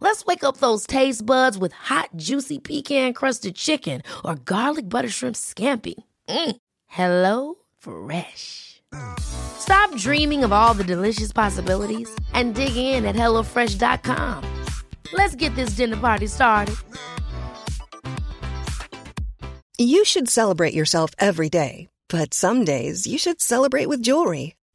Let's wake up those taste buds with hot, juicy pecan crusted chicken or garlic butter shrimp scampi. Mm. Hello Fresh. Stop dreaming of all the delicious possibilities and dig in at HelloFresh.com. Let's get this dinner party started. You should celebrate yourself every day, but some days you should celebrate with jewelry.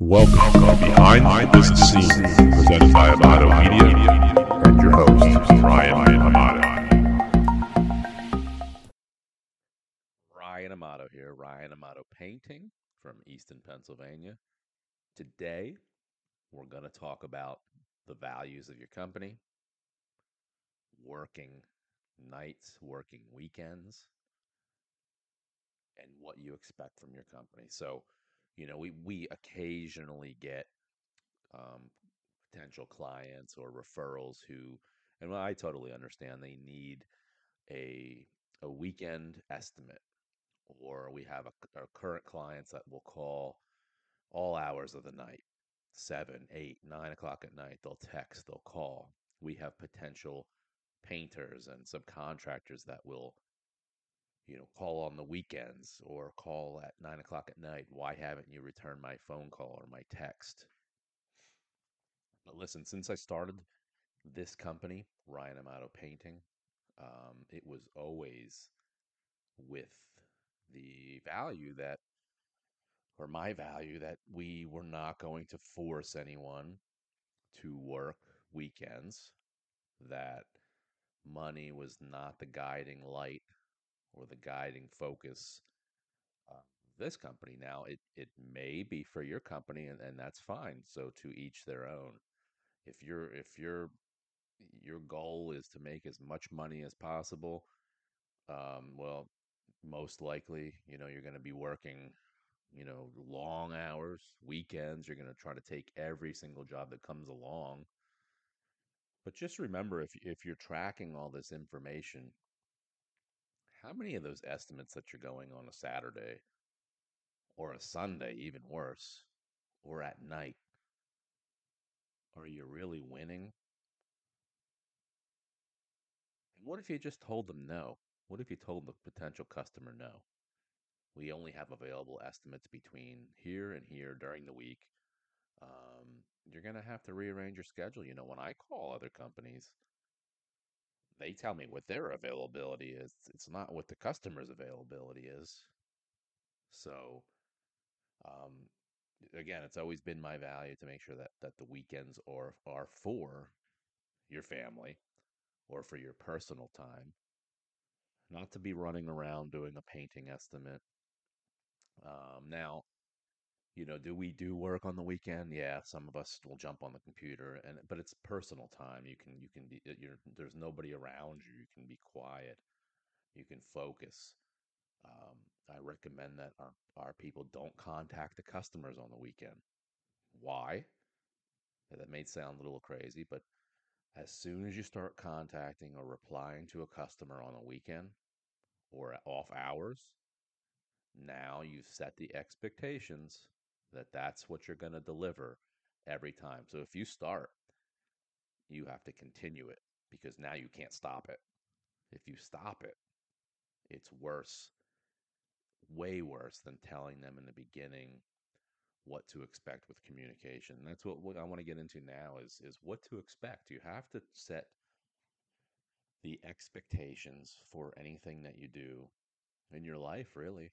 Welcome to behind the Business scene, presented by Amato Media, and your host, Ryan Amato. Ryan Amato here, Ryan Amato Painting from Easton, Pennsylvania. Today, we're going to talk about the values of your company, working nights, working weekends, and what you expect from your company. So, you know, we we occasionally get um, potential clients or referrals who, and well, I totally understand they need a a weekend estimate, or we have a, a current clients that will call all hours of the night, seven, eight, nine o'clock at night. They'll text, they'll call. We have potential painters and subcontractors that will you know, call on the weekends or call at nine o'clock at night. Why haven't you returned my phone call or my text? But listen, since I started this company, Ryan Amato Painting, um, it was always with the value that, or my value, that we were not going to force anyone to work weekends, that money was not the guiding light or the guiding focus uh, this company. Now, it it may be for your company, and, and that's fine. So to each their own. If you're if your your goal is to make as much money as possible, um, well, most likely, you know, you're going to be working, you know, long hours, weekends. You're going to try to take every single job that comes along. But just remember, if if you're tracking all this information, how many of those estimates that you're going on a Saturday or a Sunday, even worse, or at night, are you really winning? And what if you just told them no? What if you told the potential customer no? We only have available estimates between here and here during the week. Um, you're going to have to rearrange your schedule. You know, when I call other companies, they tell me what their availability is. It's not what the customer's availability is. So, um, again, it's always been my value to make sure that that the weekends are are for your family or for your personal time, not to be running around doing a painting estimate. Um, now, you know, do we do work on the weekend? Yeah, some of us will jump on the computer, and but it's personal time. You can you can be you're, there's nobody around you. You can be quiet. You can focus. Um, I recommend that our, our people don't contact the customers on the weekend. Why? That may sound a little crazy, but as soon as you start contacting or replying to a customer on a weekend or off hours, now you've set the expectations that that's what you're going to deliver every time. So if you start, you have to continue it because now you can't stop it. If you stop it, it's worse, way worse than telling them in the beginning what to expect with communication. And that's what, what I want to get into now is is what to expect. You have to set the expectations for anything that you do in your life, really.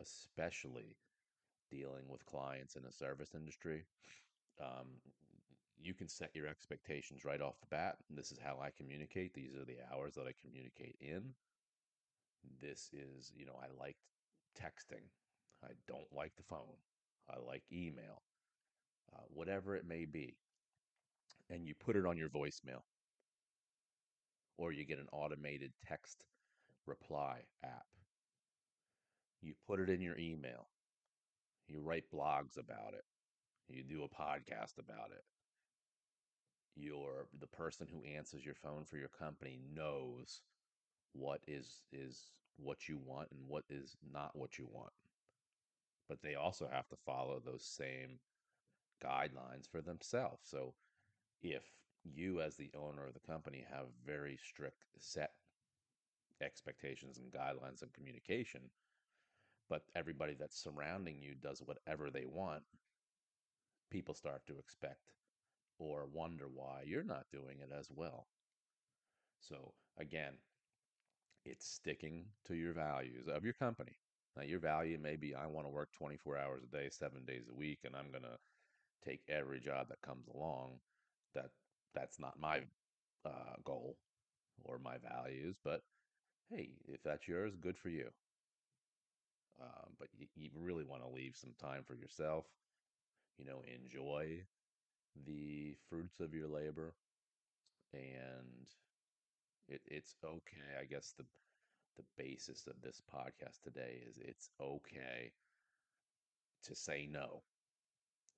especially dealing with clients in a service industry, um, you can set your expectations right off the bat. This is how I communicate. These are the hours that I communicate in. This is, you know, I like texting. I don't like the phone. I like email, uh, whatever it may be. And you put it on your voicemail or you get an automated text reply app. You put it in your email. You write blogs about it. You do a podcast about it. Your the person who answers your phone for your company knows what is is what you want and what is not what you want. But they also have to follow those same guidelines for themselves. So if you as the owner of the company have very strict set expectations and guidelines of communication, but everybody that's surrounding you does whatever they want, people start to expect or wonder why you're not doing it as well. So, again, it's sticking to your values of your company. Now, your value may be I want to work 24 hours a day, seven days a week, and I'm going to take every job that comes along. That that's not my uh, goal or my values, but hey, if that's yours, good for you. Um, but you, you really want to leave some time for yourself. You know, enjoy the fruits of your labor, and it, it's okay. I guess the the basis of this podcast today is it's okay to say no.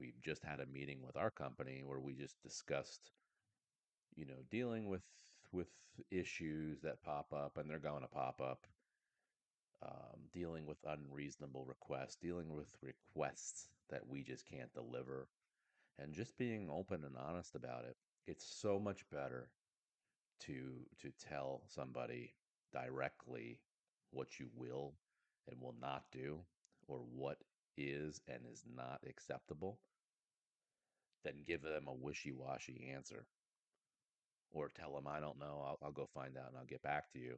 We've just had a meeting with our company where we just discussed, you know, dealing with with issues that pop up and they're going to pop up. Um, dealing with unreasonable requests, dealing with requests that we just can't deliver, and just being open and honest about it. It's so much better to to tell somebody directly what you will and will not do or what is and is not acceptable than give them a wishy-washy answer or tell them i don't know I'll, I'll go find out and i'll get back to you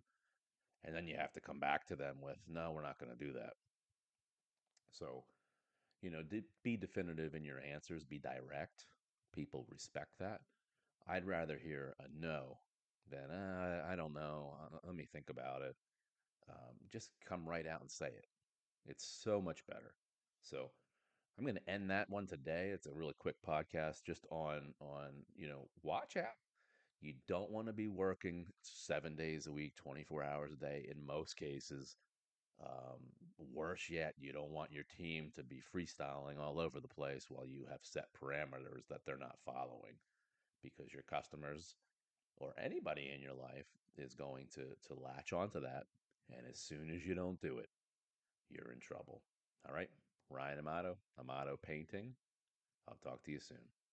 and then you have to come back to them with no we're not going to do that so you know be definitive in your answers be direct people respect that i'd rather hear a no than uh, I don't know. Uh, let me think about it. Um, just come right out and say it. It's so much better. So I'm going to end that one today. It's a really quick podcast just on on you know watch out. You don't want to be working seven days a week, 24 hours a day. In most cases, um, worse yet, you don't want your team to be freestyling all over the place while you have set parameters that they're not following because your customers or anybody in your life is going to to latch onto that. And as soon as you don't do it, you're in trouble. All right. Ryan Amato, Amato Painting. I'll talk to you soon.